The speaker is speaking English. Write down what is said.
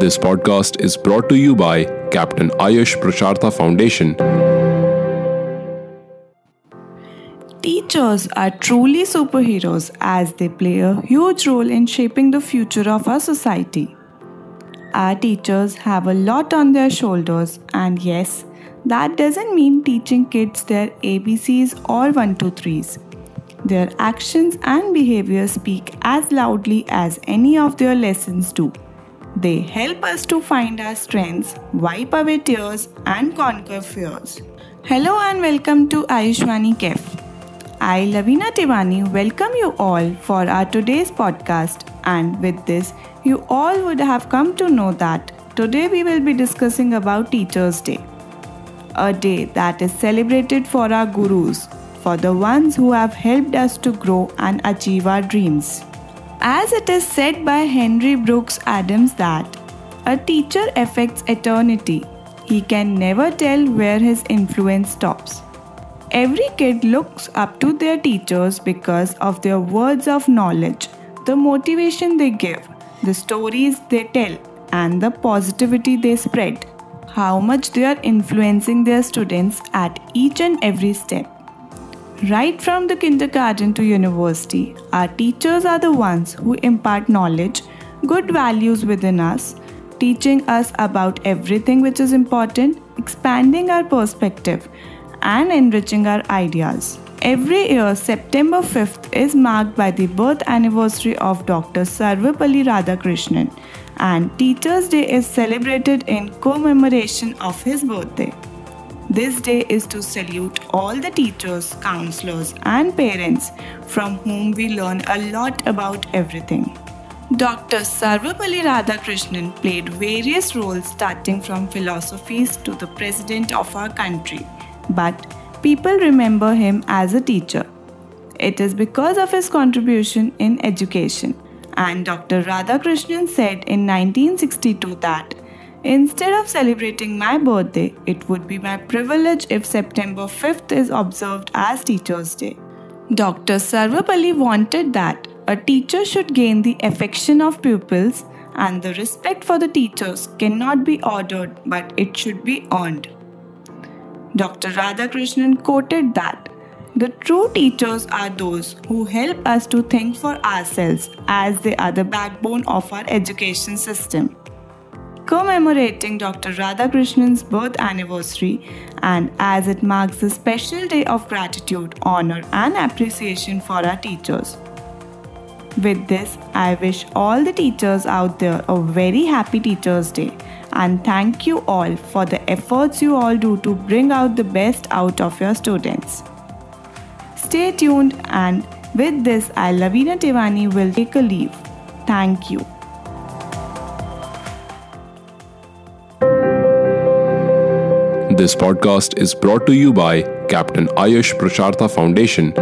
This podcast is brought to you by Captain Ayush Prashartha Foundation. Teachers are truly superheroes as they play a huge role in shaping the future of our society. Our teachers have a lot on their shoulders, and yes, that doesn't mean teaching kids their ABCs or 1 2 3s. Their actions and behavior speak as loudly as any of their lessons do. They help us to find our strengths, wipe away tears, and conquer fears. Hello and welcome to Ayushwani Kef. I, Lavina Tivani, welcome you all for our today's podcast. And with this, you all would have come to know that today we will be discussing about Teachers' Day. A day that is celebrated for our gurus, for the ones who have helped us to grow and achieve our dreams. As it is said by Henry Brooks Adams that a teacher affects eternity, he can never tell where his influence stops. Every kid looks up to their teachers because of their words of knowledge, the motivation they give, the stories they tell, and the positivity they spread. How much they are influencing their students at each and every step. Right from the kindergarten to university, our teachers are the ones who impart knowledge, good values within us, teaching us about everything which is important, expanding our perspective, and enriching our ideas. Every year, September 5th is marked by the birth anniversary of Dr. Sarvepalli Radhakrishnan, and Teachers' Day is celebrated in commemoration of his birthday. This day is to salute all the teachers, counselors, and parents from whom we learn a lot about everything. Dr. Sarvepalli Radhakrishnan played various roles starting from philosophies to the president of our country, but people remember him as a teacher. It is because of his contribution in education. And Dr. Radhakrishnan said in 1962 that Instead of celebrating my birthday, it would be my privilege if September 5th is observed as Teachers' Day. Dr. Sarvepalli wanted that a teacher should gain the affection of pupils and the respect for the teachers cannot be ordered but it should be earned. Dr. Radhakrishnan quoted that the true teachers are those who help us to think for ourselves as they are the backbone of our education system commemorating Dr. Radhakrishnan's birth anniversary and as it marks a special day of gratitude, honor, and appreciation for our teachers. With this, I wish all the teachers out there a very happy Teachers' Day and thank you all for the efforts you all do to bring out the best out of your students. Stay tuned and with this, I, Lavina Tivani, will take a leave. Thank you. This podcast is brought to you by Captain Ayush Prashartha Foundation.